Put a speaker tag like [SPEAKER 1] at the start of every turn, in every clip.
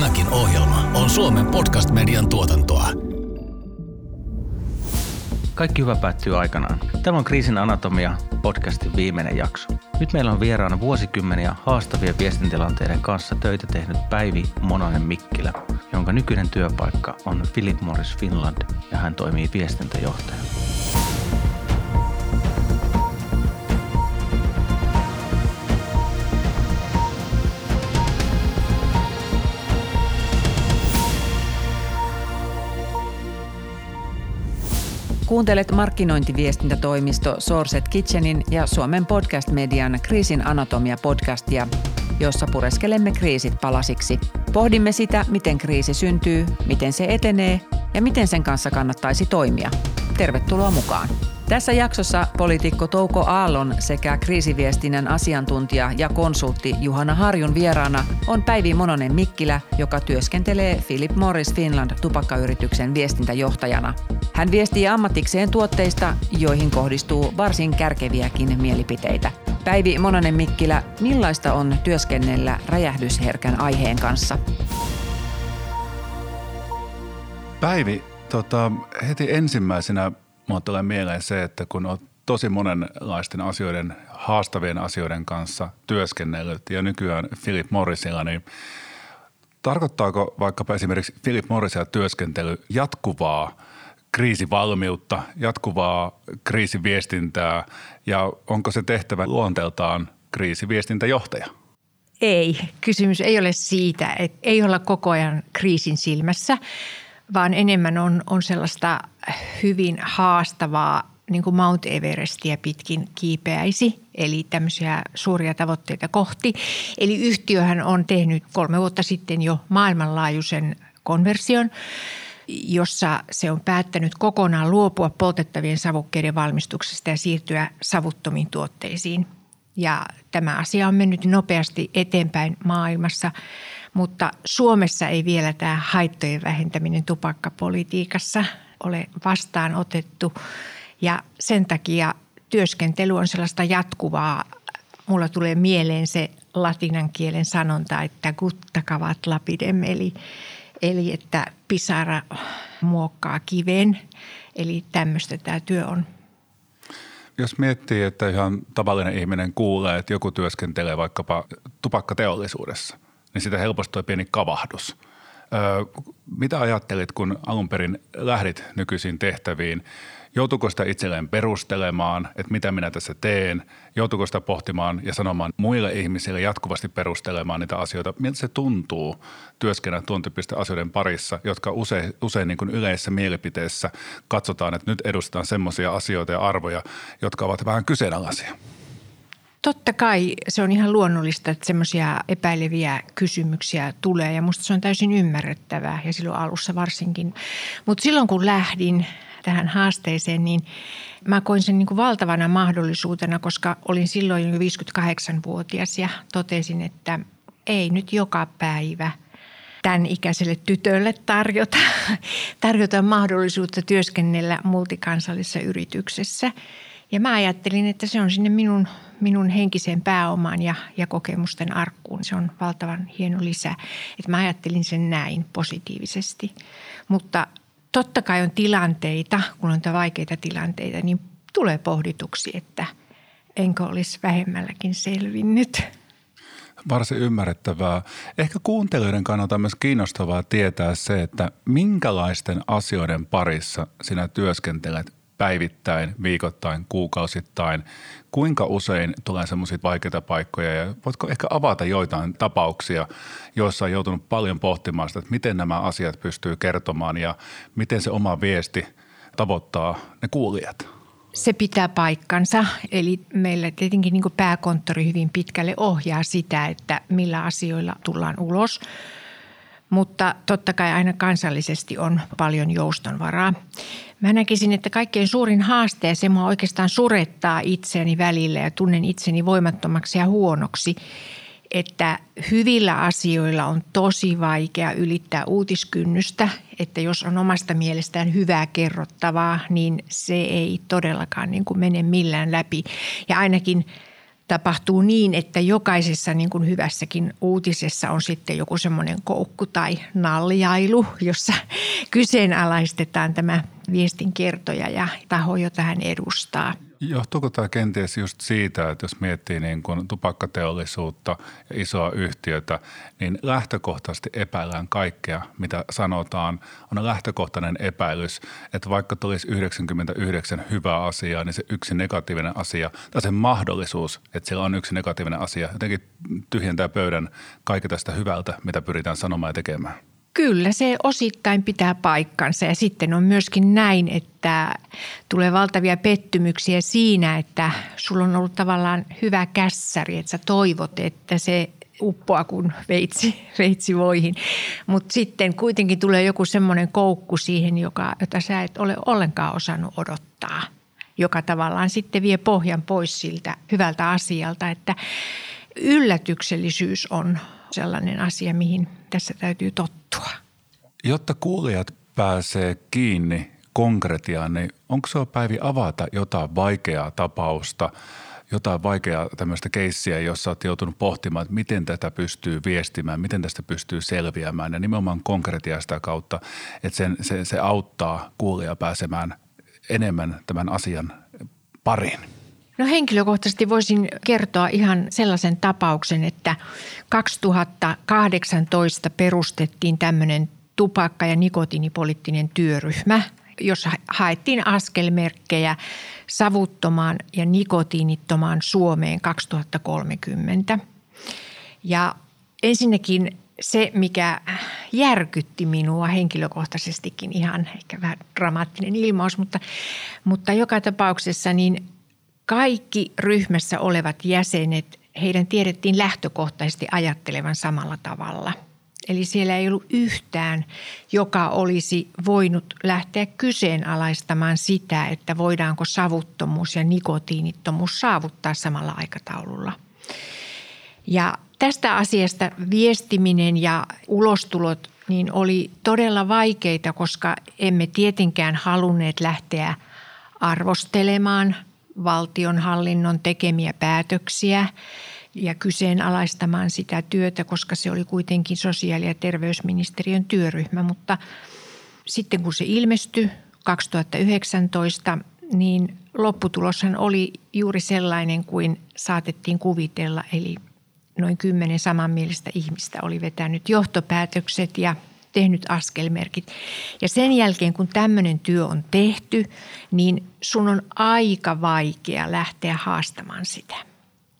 [SPEAKER 1] Tämäkin ohjelma on Suomen podcast-median tuotantoa.
[SPEAKER 2] Kaikki hyvä päättyy aikanaan. Tämä on Kriisin anatomia podcastin viimeinen jakso. Nyt meillä on vieraana vuosikymmeniä haastavien viestintilanteiden kanssa töitä tehnyt Päivi Mononen Mikkilä, jonka nykyinen työpaikka on Philip Morris Finland ja hän toimii viestintäjohtajana.
[SPEAKER 3] Kuuntelet markkinointiviestintätoimisto Sourcet Kitchenin ja Suomen podcast-median Kriisin anatomia podcastia, jossa pureskelemme kriisit palasiksi. Pohdimme sitä, miten kriisi syntyy, miten se etenee ja miten sen kanssa kannattaisi toimia. Tervetuloa mukaan. Tässä jaksossa poliitikko Touko Aallon sekä kriisiviestinnän asiantuntija ja konsultti Juhana Harjun vieraana on Päivi Mononen Mikkilä, joka työskentelee Philip Morris Finland tupakkayrityksen viestintäjohtajana. Hän viestii ammatikseen tuotteista, joihin kohdistuu varsin kärkeviäkin mielipiteitä. Päivi Mononen Mikkilä, millaista on työskennellä räjähdysherkän aiheen kanssa?
[SPEAKER 4] Päivi, tota, heti ensimmäisenä mulle tulee mieleen se, että kun olet tosi monenlaisten asioiden, haastavien asioiden kanssa työskennellyt ja nykyään Philip Morrisilla, niin tarkoittaako vaikkapa esimerkiksi Philip Morrisilla työskentely jatkuvaa kriisivalmiutta, jatkuvaa kriisiviestintää ja onko se tehtävä luonteeltaan kriisiviestintäjohtaja?
[SPEAKER 5] Ei, kysymys ei ole siitä, että ei olla koko ajan kriisin silmässä, vaan enemmän on, on sellaista hyvin haastavaa niin kuin Mount Everestia pitkin kiipeäisi, eli tämmöisiä suuria tavoitteita kohti. Eli yhtiöhän on tehnyt kolme vuotta sitten jo maailmanlaajuisen konversion, jossa se on päättänyt kokonaan luopua poltettavien savukkeiden valmistuksesta ja siirtyä savuttomiin tuotteisiin. Ja tämä asia on mennyt nopeasti eteenpäin maailmassa – mutta Suomessa ei vielä tämä haittojen vähentäminen tupakkapolitiikassa ole vastaan otettu ja sen takia työskentely on sellaista jatkuvaa. Mulla tulee mieleen se latinan kielen sanonta, että gutta cavat lapidem, eli, eli että pisara muokkaa kiven. Eli tämmöistä tämä työ on.
[SPEAKER 4] Jos miettii, että ihan tavallinen ihminen kuulee, että joku työskentelee vaikkapa tupakkateollisuudessa – niin sitä helposti toi pieni kavahdus. Öö, mitä ajattelit, kun alun perin lähdit nykyisiin tehtäviin? Joutuuko sitä itselleen perustelemaan, että mitä minä tässä teen? Joutuuko sitä pohtimaan ja sanomaan muille ihmisille jatkuvasti perustelemaan niitä asioita? Miltä se tuntuu työskennellä tuon asioiden parissa, jotka usein, usein niin kuin yleisessä mielipiteessä katsotaan, että nyt edustetaan semmoisia asioita ja arvoja, jotka ovat vähän kyseenalaisia?
[SPEAKER 5] Totta kai se on ihan luonnollista, että semmoisia epäileviä kysymyksiä tulee ja musta se on täysin ymmärrettävää ja silloin alussa varsinkin. Mutta silloin kun lähdin tähän haasteeseen, niin mä koin sen niin kuin valtavana mahdollisuutena, koska olin silloin jo 58-vuotias ja totesin, että ei nyt joka päivä tämän ikäiselle tytölle tarjota, tarjota mahdollisuutta työskennellä multikansallisessa yrityksessä. Ja mä ajattelin, että se on sinne minun minun henkiseen pääomaan ja, ja kokemusten arkkuun. Se on valtavan hieno lisä. Että mä ajattelin sen näin positiivisesti. Mutta totta kai on tilanteita, kun on vaikeita tilanteita, niin tulee pohdituksi, että enkö olisi vähemmälläkin selvinnyt.
[SPEAKER 4] Varsin ymmärrettävää. Ehkä kuuntelijoiden kannalta on myös kiinnostavaa tietää se, että minkälaisten asioiden parissa sinä työskentelet päivittäin, viikoittain, kuukausittain? Kuinka usein tulee semmoisia vaikeita paikkoja ja voitko ehkä avata joitain tapauksia, joissa on joutunut paljon pohtimaan sitä, että miten nämä asiat pystyy kertomaan ja miten se oma viesti tavoittaa ne kuulijat?
[SPEAKER 5] Se pitää paikkansa. Eli meillä tietenkin niin pääkonttori hyvin pitkälle ohjaa sitä, että millä asioilla tullaan ulos. Mutta totta kai aina kansallisesti on paljon joustonvaraa. Mä näkisin, että kaikkein suurin haaste ja se mua oikeastaan surettaa itseäni välillä ja tunnen itseni voimattomaksi ja huonoksi, että hyvillä asioilla on tosi vaikea ylittää uutiskynnystä, että jos on omasta mielestään hyvää kerrottavaa, niin se ei todellakaan niin kuin mene millään läpi. Ja ainakin tapahtuu niin, että jokaisessa niin kuin hyvässäkin uutisessa on sitten joku semmoinen koukku tai nalljailu, jossa kyseenalaistetaan tämä viestin kertoja ja taho, jota hän edustaa –
[SPEAKER 4] Johtuuko tämä kenties just siitä, että jos miettii niin kuin tupakkateollisuutta ja isoa yhtiötä, niin lähtökohtaisesti epäillään kaikkea, mitä sanotaan. On lähtökohtainen epäilys, että vaikka tulisi 99 hyvää asiaa, niin se yksi negatiivinen asia tai se mahdollisuus, että siellä on yksi negatiivinen asia, jotenkin tyhjentää pöydän kaikesta tästä hyvältä, mitä pyritään sanomaan ja tekemään.
[SPEAKER 5] Kyllä se osittain pitää paikkansa ja sitten on myöskin näin, että tulee valtavia pettymyksiä siinä, että sulla on ollut tavallaan hyvä kässäri, että sä toivot, että se uppoa kuin veitsi, veitsi voihin. Mutta sitten kuitenkin tulee joku semmoinen koukku siihen, joka, jota sä et ole ollenkaan osannut odottaa, joka tavallaan sitten vie pohjan pois siltä hyvältä asialta, että yllätyksellisyys on sellainen asia, mihin tässä täytyy tottua.
[SPEAKER 4] Jotta kuulijat pääsee kiinni konkretiaan, niin onko se Päivi avata jotain vaikeaa tapausta, jotain vaikeaa tämmöistä keissiä, jossa olet joutunut pohtimaan, että miten tätä pystyy viestimään, miten tästä pystyy selviämään ja nimenomaan konkretia sitä kautta, että sen, se, se auttaa kuulijaa pääsemään enemmän tämän asian pariin.
[SPEAKER 5] No henkilökohtaisesti voisin kertoa ihan sellaisen tapauksen, että 2018 perustettiin tämmöinen tupakka- ja nikotiinipoliittinen työryhmä, jossa haettiin askelmerkkejä savuttomaan ja nikotiinittomaan Suomeen 2030. Ja ensinnäkin se, mikä järkytti minua henkilökohtaisestikin, ihan ehkä vähän dramaattinen ilmaus, mutta, mutta joka tapauksessa niin kaikki ryhmässä olevat jäsenet, heidän tiedettiin lähtökohtaisesti ajattelevan samalla tavalla. Eli siellä ei ollut yhtään, joka olisi voinut lähteä kyseenalaistamaan sitä, että voidaanko savuttomuus ja nikotiinittomuus saavuttaa samalla aikataululla. Ja tästä asiasta viestiminen ja ulostulot niin oli todella vaikeita, koska emme tietenkään halunneet lähteä arvostelemaan – valtionhallinnon tekemiä päätöksiä ja kyseenalaistamaan sitä työtä, koska se oli kuitenkin sosiaali- ja terveysministeriön työryhmä. Mutta sitten kun se ilmestyi 2019, niin lopputuloshan oli juuri sellainen kuin saatettiin kuvitella, eli noin kymmenen samanmielistä ihmistä oli vetänyt johtopäätökset ja – tehnyt askelmerkit. Ja sen jälkeen, kun tämmöinen työ on tehty, niin sun on aika vaikea lähteä haastamaan sitä,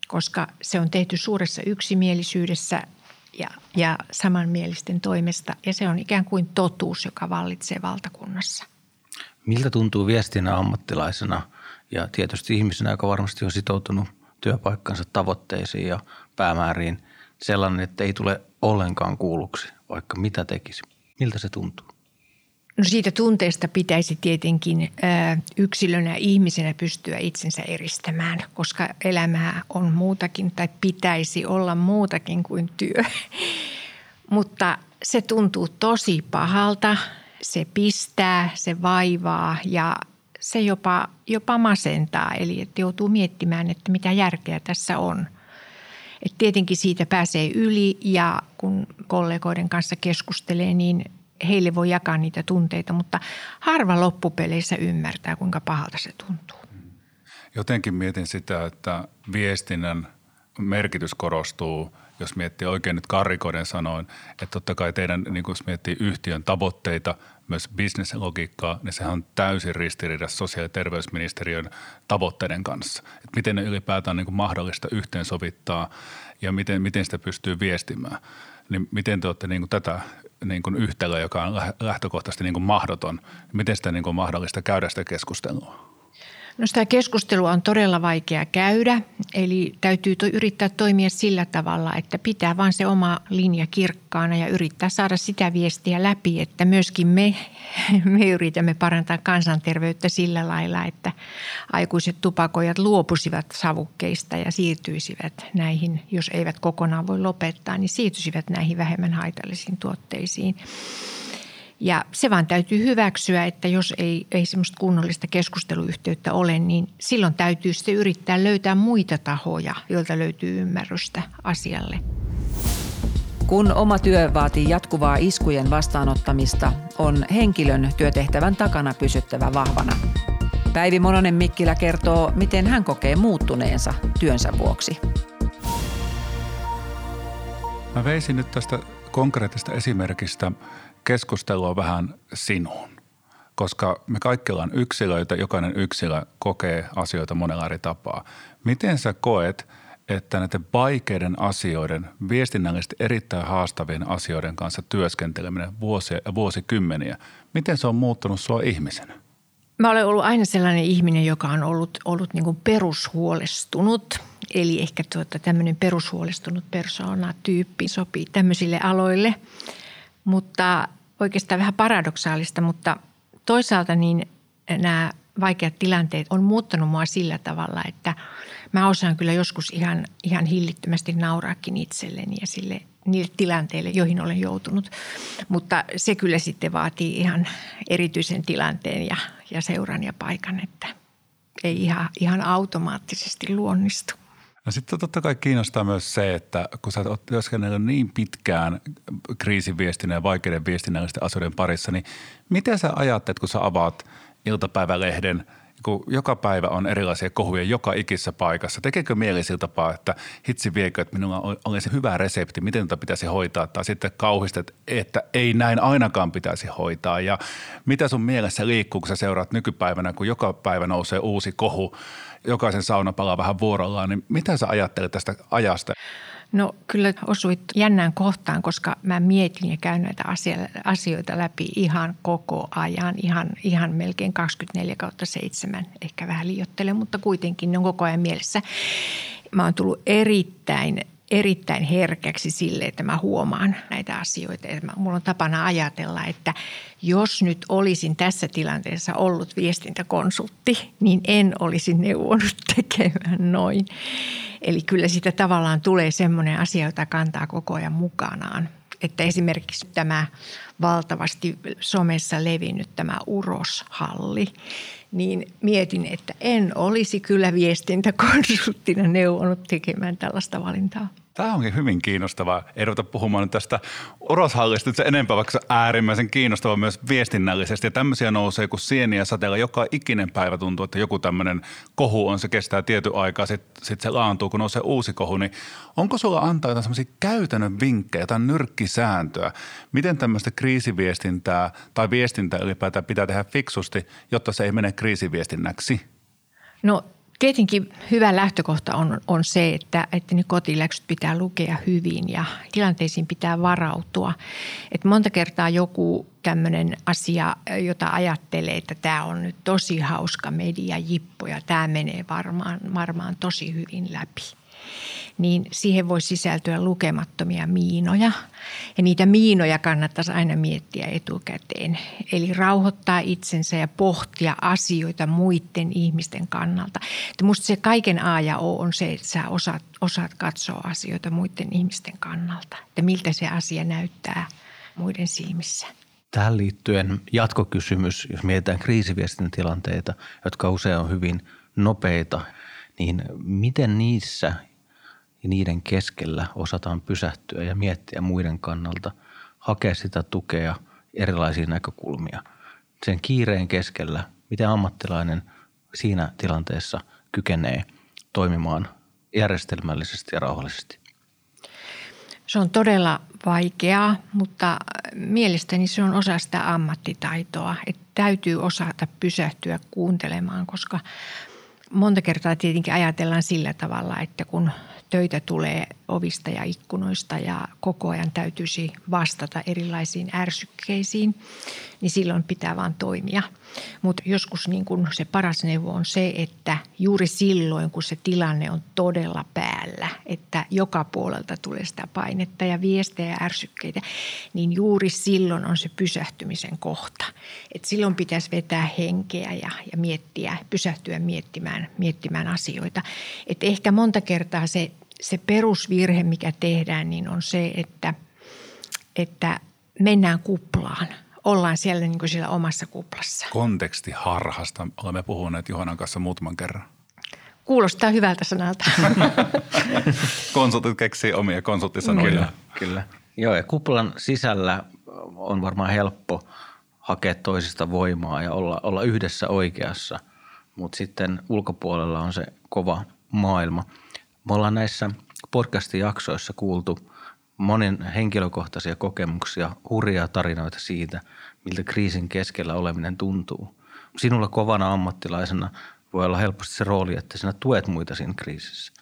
[SPEAKER 5] koska se on tehty suuressa yksimielisyydessä ja, ja samanmielisten toimesta. Ja se on ikään kuin totuus, joka vallitsee valtakunnassa.
[SPEAKER 2] Miltä tuntuu viestinnän ammattilaisena ja tietysti ihmisenä, joka varmasti on sitoutunut työpaikkansa tavoitteisiin ja päämääriin sellainen, että ei tule ollenkaan kuulluksi vaikka mitä tekisi? Miltä se tuntuu?
[SPEAKER 5] No siitä tunteesta pitäisi tietenkin yksilönä ihmisenä pystyä itsensä eristämään, koska elämää on muutakin tai pitäisi olla muutakin kuin työ. Mutta se tuntuu tosi pahalta, se pistää, se vaivaa ja se jopa, jopa masentaa. Eli että joutuu miettimään, että mitä järkeä tässä on – et tietenkin siitä pääsee yli ja kun kollegoiden kanssa keskustelee, niin heille voi jakaa niitä tunteita, mutta harva loppupeleissä ymmärtää, kuinka pahalta se tuntuu.
[SPEAKER 4] Jotenkin mietin sitä, että viestinnän merkitys korostuu, jos miettii oikein nyt karrikoiden sanoin, että totta kai teidän, niin kun miettii yhtiön tavoitteita, myös bisneslogiikkaa, niin sehän on täysin ristiriidassa sosiaali- ja terveysministeriön tavoitteiden kanssa. Että miten ne ylipäätään on niin kuin mahdollista yhteensovittaa ja miten, miten sitä pystyy viestimään. Niin miten te olette niin kuin tätä niin kuin yhtälöä, joka on lähtökohtaisesti niin kuin mahdoton, miten sitä niin kuin mahdollista käydä sitä keskustelua?
[SPEAKER 5] No sitä keskustelua on todella vaikea käydä, eli täytyy to, yrittää toimia sillä tavalla, että pitää vain se oma linja kirkkaana ja yrittää saada sitä viestiä läpi, että myöskin me, me yritämme parantaa kansanterveyttä sillä lailla, että aikuiset tupakojat luopuisivat savukkeista ja siirtyisivät näihin, jos eivät kokonaan voi lopettaa, niin siirtyisivät näihin vähemmän haitallisiin tuotteisiin. Ja se vaan täytyy hyväksyä, että jos ei, ei semmoista kunnollista keskusteluyhteyttä ole, niin silloin täytyy sitten yrittää löytää muita tahoja, joilta löytyy ymmärrystä asialle.
[SPEAKER 3] Kun oma työ vaatii jatkuvaa iskujen vastaanottamista, on henkilön työtehtävän takana pysyttävä vahvana. Päivi Mononen Mikkilä kertoo, miten hän kokee muuttuneensa työnsä vuoksi.
[SPEAKER 4] Mä veisin nyt tästä konkreettista esimerkistä keskustelua vähän sinuun, koska me kaikki ollaan yksilöitä, jokainen yksilö kokee asioita monella eri tapaa. Miten sä koet, että näiden vaikeiden asioiden, viestinnällisesti erittäin haastavien asioiden kanssa työskenteleminen vuosia ja vuosikymmeniä, miten se on muuttunut sua ihmisenä?
[SPEAKER 5] Mä olen ollut aina sellainen ihminen, joka on ollut, ollut niin perushuolestunut. Eli ehkä tuota, tämmöinen perushuolestunut persoonatyyppi sopii tämmöisille aloille. Mutta oikeastaan vähän paradoksaalista, mutta toisaalta niin nämä vaikeat tilanteet on muuttanut mua sillä tavalla, että mä osaan kyllä joskus ihan, ihan hillittömästi nauraakin itselleni ja sille niille tilanteille, joihin olen joutunut. Mutta se kyllä sitten vaatii ihan erityisen tilanteen ja, ja seuran ja paikan, että ei ihan, ihan automaattisesti luonnistu.
[SPEAKER 4] No sitten totta kai kiinnostaa myös se, että kun sä oot työskennellyt niin pitkään kriisiviestinnän ja vaikeiden viestinnällisten asioiden parissa, niin mitä sä ajattelet, kun sä avaat iltapäivälehden – kun joka päivä on erilaisia kohuja joka ikissä paikassa. Tekeekö mieli sillä tapaa, että hitsi viekö, että minulla olisi hyvä resepti, miten tätä pitäisi hoitaa, tai sitten kauhistet, että ei näin ainakaan pitäisi hoitaa. Ja mitä sun mielessä liikkuu, kun sä seuraat nykypäivänä, kun joka päivä nousee uusi kohu, jokaisen sauna palaa vähän vuorollaan, niin mitä sä ajattelet tästä ajasta?
[SPEAKER 5] No kyllä osuit jännään kohtaan, koska mä mietin ja käyn näitä asioita läpi ihan koko ajan, ihan, ihan melkein 24 kautta 7, ehkä vähän liiottelen, mutta kuitenkin ne on koko ajan mielessä. Mä oon tullut erittäin erittäin herkäksi sille, että mä huomaan näitä asioita. Mulla on tapana ajatella, että jos nyt olisin tässä tilanteessa ollut viestintäkonsultti, niin en olisi neuvonut tekemään noin. Eli kyllä sitä tavallaan tulee semmoinen asia, jota kantaa koko ajan mukanaan. Että esimerkiksi tämä valtavasti somessa levinnyt tämä uroshalli, niin mietin, että en olisi kyllä viestintäkonsulttina neuvonut tekemään tällaista valintaa.
[SPEAKER 4] Tämä onkin hyvin kiinnostavaa. Ei ruveta puhumaan nyt tästä uroshallista se enempää, vaikka se on äärimmäisen kiinnostava myös viestinnällisesti. Ja tämmöisiä nousee kuin sieniä sateella. Joka ikinen päivä tuntuu, että joku tämmöinen kohu on, se kestää tietyn aikaa, sitten sit se laantuu, kun nousee uusi kohu. Niin onko sulla antaa jotain semmoisia käytännön vinkkejä, tai nyrkkisääntöä, miten tämmöistä kriisiviestintää tai viestintää ylipäätään pitää tehdä fiksusti, jotta se ei mene kriisiviestinnäksi?
[SPEAKER 5] No Tietenkin hyvä lähtökohta on, on se, että, että ne kotiläksyt pitää lukea hyvin ja tilanteisiin pitää varautua. Et monta kertaa joku tämmöinen asia, jota ajattelee, että tämä on nyt tosi hauska media jippo ja tämä menee varmaan, varmaan tosi hyvin läpi – niin siihen voi sisältyä lukemattomia miinoja. Ja niitä miinoja kannattaisi aina miettiä etukäteen. Eli rauhoittaa itsensä ja pohtia asioita muiden ihmisten kannalta. Että musta se kaiken A ja O on se, että sä osaat, osaat katsoa asioita muiden ihmisten kannalta. Että miltä se asia näyttää muiden silmissä.
[SPEAKER 2] Tähän liittyen jatkokysymys, jos mietitään kriisiviestin tilanteita, jotka usein on hyvin nopeita, niin miten niissä ja niiden keskellä osataan pysähtyä ja miettiä muiden kannalta, hakea sitä tukea, erilaisia näkökulmia. Sen kiireen keskellä, miten ammattilainen siinä tilanteessa kykenee toimimaan järjestelmällisesti ja rauhallisesti?
[SPEAKER 5] Se on todella vaikeaa, mutta mielestäni se on osa sitä ammattitaitoa, että täytyy osata pysähtyä kuuntelemaan, koska monta kertaa tietenkin ajatellaan sillä tavalla, että kun töitä tulee ovista ja ikkunoista ja koko ajan täytyisi vastata erilaisiin ärsykkeisiin, niin silloin pitää vaan toimia. Mutta joskus niin kun se paras neuvo on se, että juuri silloin, kun se tilanne on todella päällä, että joka puolelta tulee sitä painetta ja viestejä ja ärsykkeitä, niin juuri silloin on se pysähtymisen kohta. Et silloin pitäisi vetää henkeä ja, ja miettiä, pysähtyä miettimään, miettimään asioita. Et ehkä monta kertaa se se perusvirhe, mikä tehdään, niin on se, että, että mennään kuplaan. ollaan siellä, niin kuin siellä omassa kuplassa.
[SPEAKER 4] Kontekstiharhasta olemme puhuneet Johanan kanssa muutaman kerran.
[SPEAKER 5] Kuulostaa hyvältä sanalta.
[SPEAKER 4] Konsultit keksii omia konsulttisanoja.
[SPEAKER 2] Kyllä, kyllä. Joo, ja kuplan sisällä on varmaan helppo hakea toisista voimaa ja olla, olla yhdessä oikeassa, mutta sitten ulkopuolella on se kova maailma. Me ollaan näissä podcast-jaksoissa kuultu monen henkilökohtaisia kokemuksia, hurjaa tarinoita siitä, miltä kriisin keskellä oleminen tuntuu. Sinulla kovana ammattilaisena voi olla helposti se rooli, että sinä tuet muita siinä kriisissä.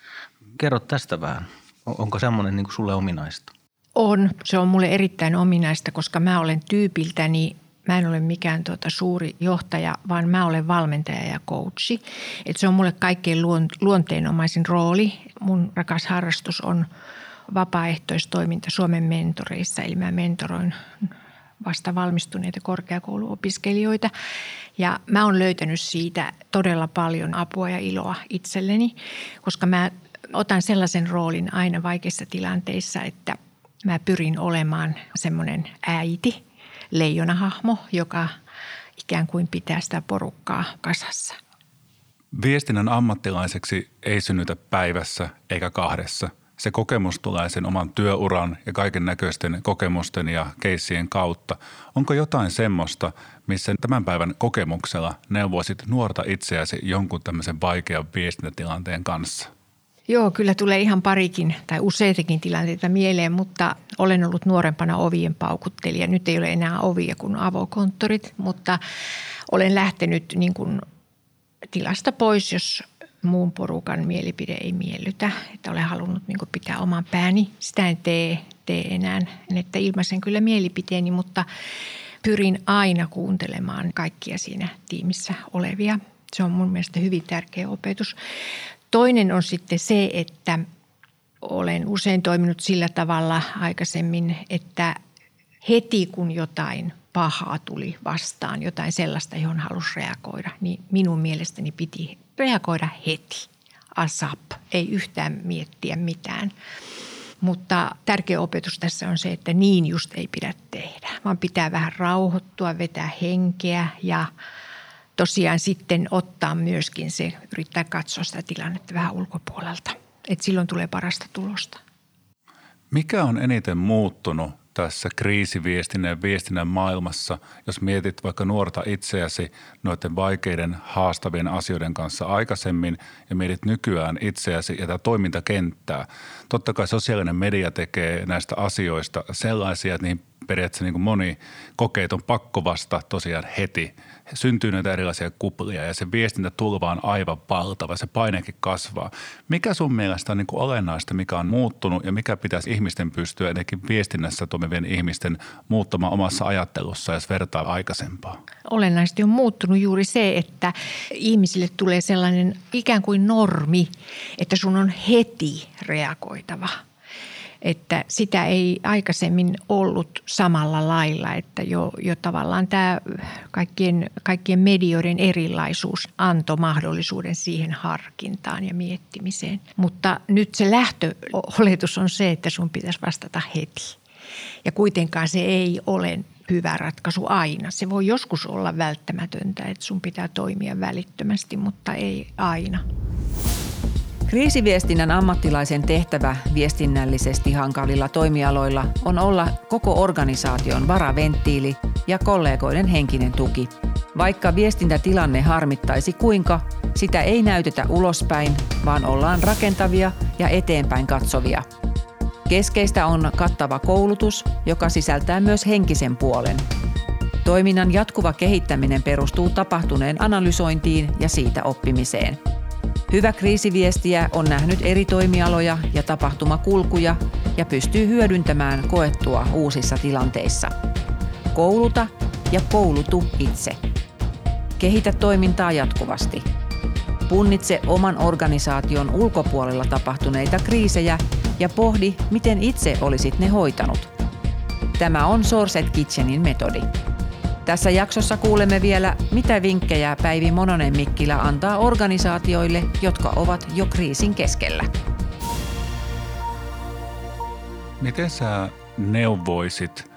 [SPEAKER 2] Kerro tästä vähän. Onko semmoinen niin kuin sulle ominaista?
[SPEAKER 5] On. Se on mulle erittäin ominaista, koska mä olen tyypiltäni Mä en ole mikään tuota suuri johtaja, vaan mä olen valmentaja ja coachi. Et se on mulle kaikkein luonteenomaisin rooli. Mun rakas harrastus on vapaaehtoistoiminta Suomen mentoreissa, eli mä mentoroin vasta valmistuneita korkeakouluopiskelijoita. Ja mä oon löytänyt siitä todella paljon apua ja iloa itselleni, koska mä otan sellaisen roolin aina vaikeissa tilanteissa, että mä pyrin olemaan semmoinen äiti, leijonahahmo, joka ikään kuin pitää sitä porukkaa kasassa.
[SPEAKER 4] Viestinnän ammattilaiseksi ei synnytä päivässä eikä kahdessa – se kokemus tulee sen oman työuran ja kaiken näköisten kokemusten ja keissien kautta. Onko jotain semmoista, missä tämän päivän kokemuksella neuvoisit nuorta itseäsi jonkun tämmöisen vaikean viestintätilanteen kanssa?
[SPEAKER 5] Joo, kyllä tulee ihan parikin tai useitakin tilanteita mieleen, mutta olen ollut nuorempana ovien paukuttelija. Nyt ei ole enää ovia kuin avokonttorit, mutta olen lähtenyt niin kuin tilasta pois, jos muun porukan mielipide ei miellytä. Että olen halunnut niin pitää oman pääni. Sitä en tee, tee enää. Että ilmaisen kyllä mielipiteeni, mutta pyrin aina kuuntelemaan kaikkia siinä tiimissä olevia. Se on mun mielestä hyvin tärkeä opetus. Toinen on sitten se, että olen usein toiminut sillä tavalla aikaisemmin, että heti kun jotain pahaa tuli vastaan, jotain sellaista, johon halusi reagoida, niin minun mielestäni piti reagoida heti. ASAP, ei yhtään miettiä mitään. Mutta tärkeä opetus tässä on se, että niin just ei pidä tehdä, vaan pitää vähän rauhoittua, vetää henkeä ja tosiaan sitten ottaa myöskin se, yrittää katsoa sitä tilannetta vähän ulkopuolelta. Että silloin tulee parasta tulosta.
[SPEAKER 4] Mikä on eniten muuttunut tässä kriisiviestinnän viestinnän maailmassa, jos mietit vaikka nuorta itseäsi noiden vaikeiden haastavien asioiden kanssa aikaisemmin ja mietit nykyään itseäsi ja tätä toimintakenttää. Totta kai sosiaalinen media tekee näistä asioista sellaisia, että niihin periaatteessa niin kuin moni kokeet on pakko vasta tosiaan heti. Syntyy näitä erilaisia kuplia ja se viestintätulva on aivan valtava, se painekin kasvaa. Mikä sun mielestä on niin kuin olennaista, mikä on muuttunut ja mikä pitäisi ihmisten pystyä etenkin viestinnässä toimivien ihmisten muuttamaan omassa ajattelussa, jos vertaa aikaisempaa?
[SPEAKER 5] Olennaisesti on muuttunut juuri se, että ihmisille tulee sellainen ikään kuin normi, että sun on heti reagoitava – että sitä ei aikaisemmin ollut samalla lailla, että jo, jo tavallaan tämä kaikkien, kaikkien medioiden erilaisuus antoi mahdollisuuden siihen harkintaan ja miettimiseen. Mutta nyt se lähtöoletus on se, että sun pitäisi vastata heti. Ja kuitenkaan se ei ole hyvä ratkaisu aina. Se voi joskus olla välttämätöntä, että sun pitää toimia välittömästi, mutta ei aina.
[SPEAKER 3] Kriisiviestinnän ammattilaisen tehtävä viestinnällisesti hankalilla toimialoilla on olla koko organisaation varaventtiili ja kollegoiden henkinen tuki. Vaikka viestintätilanne harmittaisi kuinka, sitä ei näytetä ulospäin, vaan ollaan rakentavia ja eteenpäin katsovia. Keskeistä on kattava koulutus, joka sisältää myös henkisen puolen. Toiminnan jatkuva kehittäminen perustuu tapahtuneen analysointiin ja siitä oppimiseen – Hyvä kriisiviestiä on nähnyt eri toimialoja ja tapahtumakulkuja ja pystyy hyödyntämään koettua uusissa tilanteissa. Kouluta ja koulutu itse. Kehitä toimintaa jatkuvasti. Punnitse oman organisaation ulkopuolella tapahtuneita kriisejä ja pohdi, miten itse olisit ne hoitanut. Tämä on Sourcet Kitchenin metodi. Tässä jaksossa kuulemme vielä, mitä vinkkejä Päivi Mononen Mikkilä antaa organisaatioille, jotka ovat jo kriisin keskellä.
[SPEAKER 4] Miten sä neuvoisit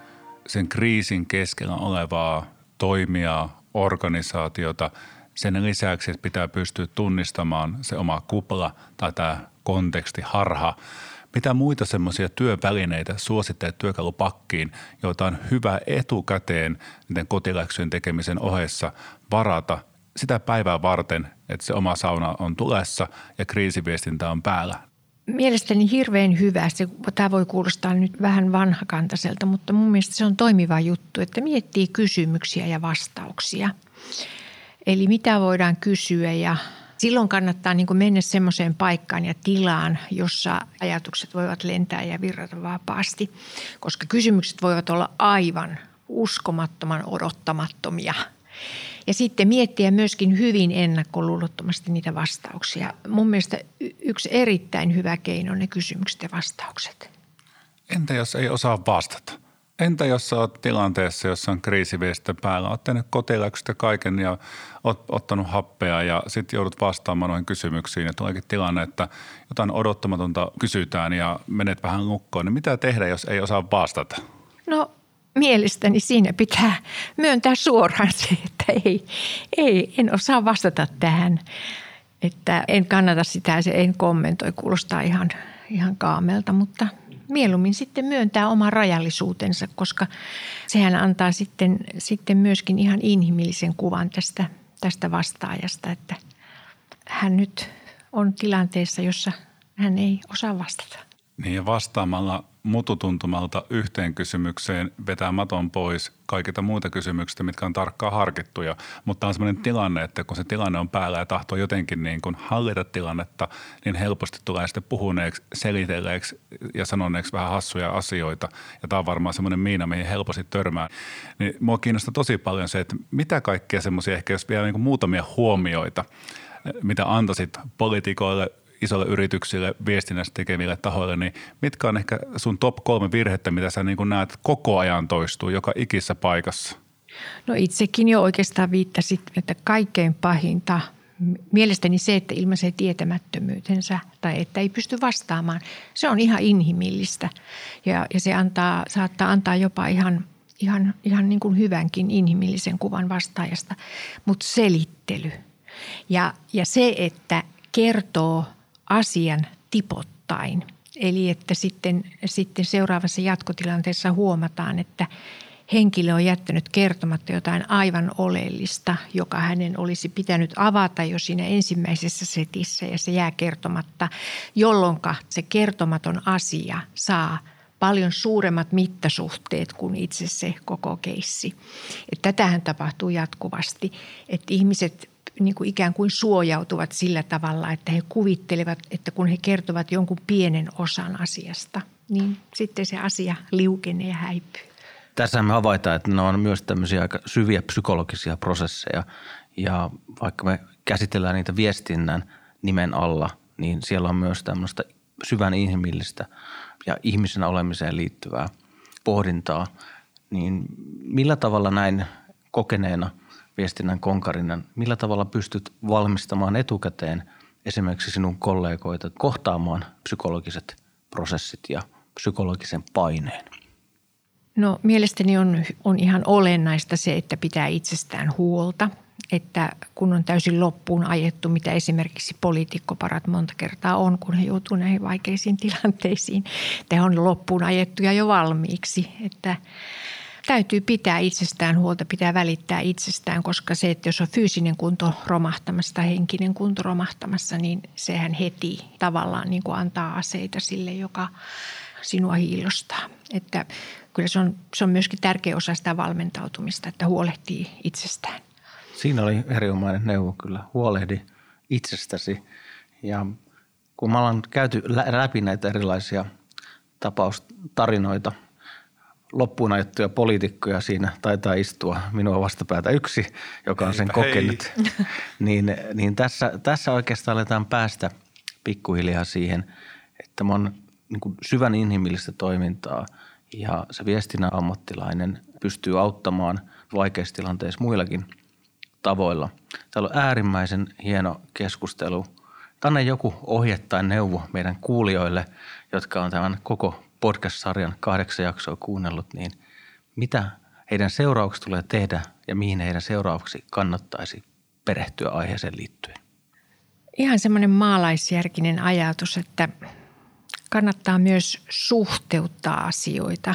[SPEAKER 4] sen kriisin keskellä olevaa toimijaa, organisaatiota sen lisäksi, että pitää pystyä tunnistamaan se oma kupla tai tämä konteksti, harha. Mitä muita semmoisia työvälineitä suositteet työkalupakkiin, joita on hyvä etukäteen niiden kotiläksyjen tekemisen ohessa varata sitä päivää varten, että se oma sauna on tulessa ja kriisiviestintä on päällä?
[SPEAKER 5] Mielestäni hirveän hyvä. Se, tämä voi kuulostaa nyt vähän vanhakantaiselta, mutta mun mielestä se on toimiva juttu, että miettii kysymyksiä ja vastauksia. Eli mitä voidaan kysyä ja silloin kannattaa niin mennä semmoiseen paikkaan ja tilaan, jossa ajatukset voivat lentää ja virrata vapaasti, koska kysymykset voivat olla aivan uskomattoman odottamattomia – ja sitten miettiä myöskin hyvin ennakkoluulottomasti niitä vastauksia. Mun mielestä yksi erittäin hyvä keino on ne kysymykset ja vastaukset.
[SPEAKER 4] Entä jos ei osaa vastata? Entä jos sä oot tilanteessa, jossa on kriisiviestintä päällä, oot tehnyt kotiläksyt ja kaiken ja oot ottanut happea ja sitten joudut vastaamaan noihin kysymyksiin ja tuleekin tilanne, että jotain odottamatonta kysytään ja menet vähän lukkoon, niin mitä tehdä, jos ei osaa vastata?
[SPEAKER 5] No mielestäni siinä pitää myöntää suoraan se, että ei, ei en osaa vastata tähän. Että en kannata sitä, se en kommentoi, kuulostaa ihan, ihan kaamelta, mutta mieluummin sitten myöntää oman rajallisuutensa, koska sehän antaa sitten, sitten myöskin ihan inhimillisen kuvan tästä, tästä vastaajasta, että hän nyt on tilanteessa, jossa hän ei osaa vastata.
[SPEAKER 4] Niin ja vastaamalla mututuntumalta yhteen kysymykseen vetää maton pois kaikita muita kysymyksistä, mitkä on tarkkaan harkittuja. Mutta on sellainen tilanne, että kun se tilanne on päällä ja tahtoo jotenkin niin kuin hallita tilannetta, niin helposti tulee sitten puhuneeksi, selitelleeksi ja sanoneeksi vähän hassuja asioita. Ja tämä on varmaan semmoinen miina, mihin helposti törmää. Niin mua kiinnostaa tosi paljon se, että mitä kaikkea semmoisia, ehkä jos vielä niin kuin muutamia huomioita, mitä antaisit poliitikoille – isolle yrityksille, viestinnästä tekeville tahoille, niin mitkä on ehkä sun top kolme virhettä, mitä sä niin näet koko ajan toistuu joka ikissä paikassa?
[SPEAKER 5] No itsekin jo oikeastaan viittasit, että kaikkein pahinta mielestäni se, että ilmaisee tietämättömyytensä tai että ei pysty vastaamaan, se on ihan inhimillistä. Ja, ja se antaa, saattaa antaa jopa ihan, ihan, ihan niin kuin hyvänkin inhimillisen kuvan vastaajasta, mutta selittely. Ja, ja se, että kertoo – asian tipottain. Eli että sitten, sitten seuraavassa jatkotilanteessa huomataan, että henkilö on jättänyt kertomatta jotain aivan oleellista, joka hänen olisi pitänyt avata jo siinä ensimmäisessä setissä ja se jää kertomatta, jolloin se kertomaton asia saa paljon suuremmat mittasuhteet kuin itse se koko keissi. Tätähän tapahtuu jatkuvasti, että ihmiset niin kuin ikään kuin suojautuvat sillä tavalla, että he kuvittelevat, että kun he kertovat jonkun pienen osan asiasta, niin sitten se asia liukenee ja häipyy.
[SPEAKER 2] Tässä me havaitaan, että ne on myös tämmöisiä aika syviä psykologisia prosesseja ja vaikka me käsitellään niitä viestinnän nimen alla, niin siellä on myös tämmöistä syvän inhimillistä ja ihmisen olemiseen liittyvää pohdintaa. Niin millä tavalla näin kokeneena – viestinnän konkarina, millä tavalla pystyt valmistamaan etukäteen esimerkiksi sinun kollegoita kohtaamaan psykologiset prosessit ja psykologisen paineen?
[SPEAKER 5] No mielestäni on, on ihan olennaista se, että pitää itsestään huolta, että kun on täysin loppuun ajettu, mitä esimerkiksi poliitikkoparat monta kertaa on, kun he joutuvat näihin vaikeisiin tilanteisiin. Te on loppuun ajettuja jo valmiiksi, että – täytyy pitää itsestään huolta, pitää välittää itsestään, koska se, että jos on fyysinen kunto romahtamassa tai henkinen kunto romahtamassa, niin sehän heti tavallaan niin kuin antaa aseita sille, joka sinua hiilostaa. Että kyllä se on, se on myöskin tärkeä osa sitä valmentautumista, että huolehtii itsestään.
[SPEAKER 2] Siinä oli erinomainen neuvo kyllä. Huolehdi itsestäsi. Ja kun me ollaan käyty läpi näitä erilaisia tapaustarinoita – loppuun ajettuja poliitikkoja siinä taitaa istua minua vastapäätä yksi, joka on sen Eipä kokenut. niin, niin tässä, tässä oikeastaan aletaan päästä pikkuhiljaa siihen, että on niin kuin syvän inhimillistä toimintaa ja se viestinnän ammattilainen pystyy auttamaan vaikeissa tilanteissa muillakin tavoilla. Täällä on äärimmäisen hieno keskustelu. Anna joku ohje tai neuvo meidän kuulijoille, jotka on tämän koko podcast-sarjan kahdeksan jaksoa kuunnellut, niin mitä heidän seuraavaksi tulee tehdä ja mihin heidän seuraavaksi kannattaisi perehtyä aiheeseen liittyen?
[SPEAKER 5] Ihan semmoinen maalaisjärkinen ajatus, että kannattaa myös suhteuttaa asioita.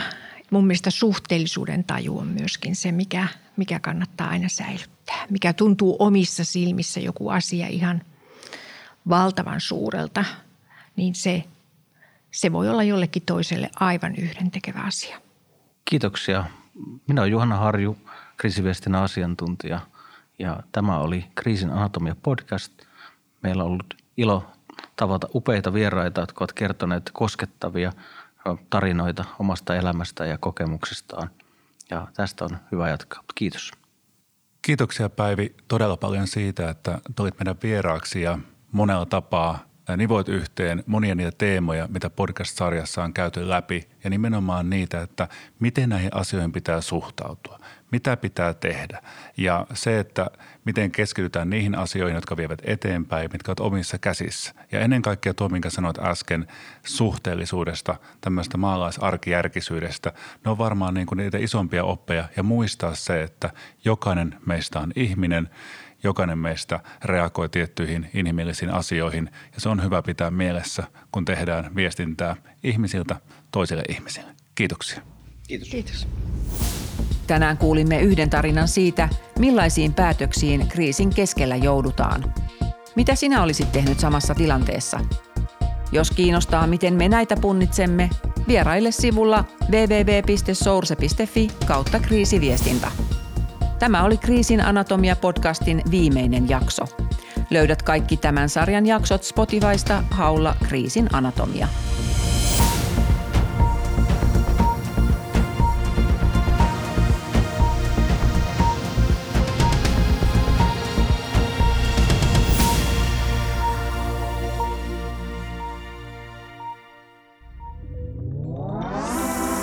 [SPEAKER 5] Mun mielestä suhteellisuuden taju on myöskin se, mikä, mikä kannattaa aina säilyttää. Mikä tuntuu omissa silmissä joku asia ihan valtavan suurelta, niin se, se voi olla jollekin toiselle aivan yhdentekevä asia.
[SPEAKER 2] Kiitoksia. Minä olen Juhanna Harju, kriisiviestin asiantuntija ja tämä oli Kriisin anatomia podcast. Meillä on ollut ilo tavata upeita vieraita, jotka ovat kertoneet koskettavia tarinoita omasta elämästä ja kokemuksistaan. Ja tästä on hyvä jatkaa. Kiitos.
[SPEAKER 4] Kiitoksia Päivi todella paljon siitä, että tulit meidän vieraaksi ja monella tapaa nivoit yhteen monia niitä teemoja, mitä podcast-sarjassa on käyty läpi ja nimenomaan niitä, että miten näihin asioihin pitää suhtautua, mitä pitää tehdä. Ja se, että miten keskitytään niihin asioihin, jotka vievät eteenpäin, mitkä ovat omissa käsissä. Ja ennen kaikkea tuo, minkä sanoit äsken suhteellisuudesta, tämmöistä maalaisarkijärkisyydestä, ne on varmaan niin kuin niitä isompia oppeja. Ja muistaa se, että jokainen meistä on ihminen – jokainen meistä reagoi tiettyihin inhimillisiin asioihin ja se on hyvä pitää mielessä, kun tehdään viestintää ihmisiltä toisille ihmisille. Kiitoksia.
[SPEAKER 5] Kiitos. Kiitos.
[SPEAKER 3] Tänään kuulimme yhden tarinan siitä, millaisiin päätöksiin kriisin keskellä joudutaan. Mitä sinä olisit tehnyt samassa tilanteessa? Jos kiinnostaa, miten me näitä punnitsemme, vieraille sivulla www.source.fi kautta kriisiviestintä. Tämä oli Kriisin anatomia-podcastin viimeinen jakso. Löydät kaikki tämän sarjan jaksot Spotifysta haulla Kriisin anatomia.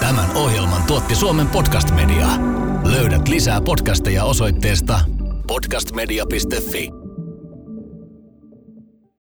[SPEAKER 1] Tämän ohjelman tuotti Suomen Podcast Media. Löydät lisää podcasteja osoitteesta podcastmedia.fi.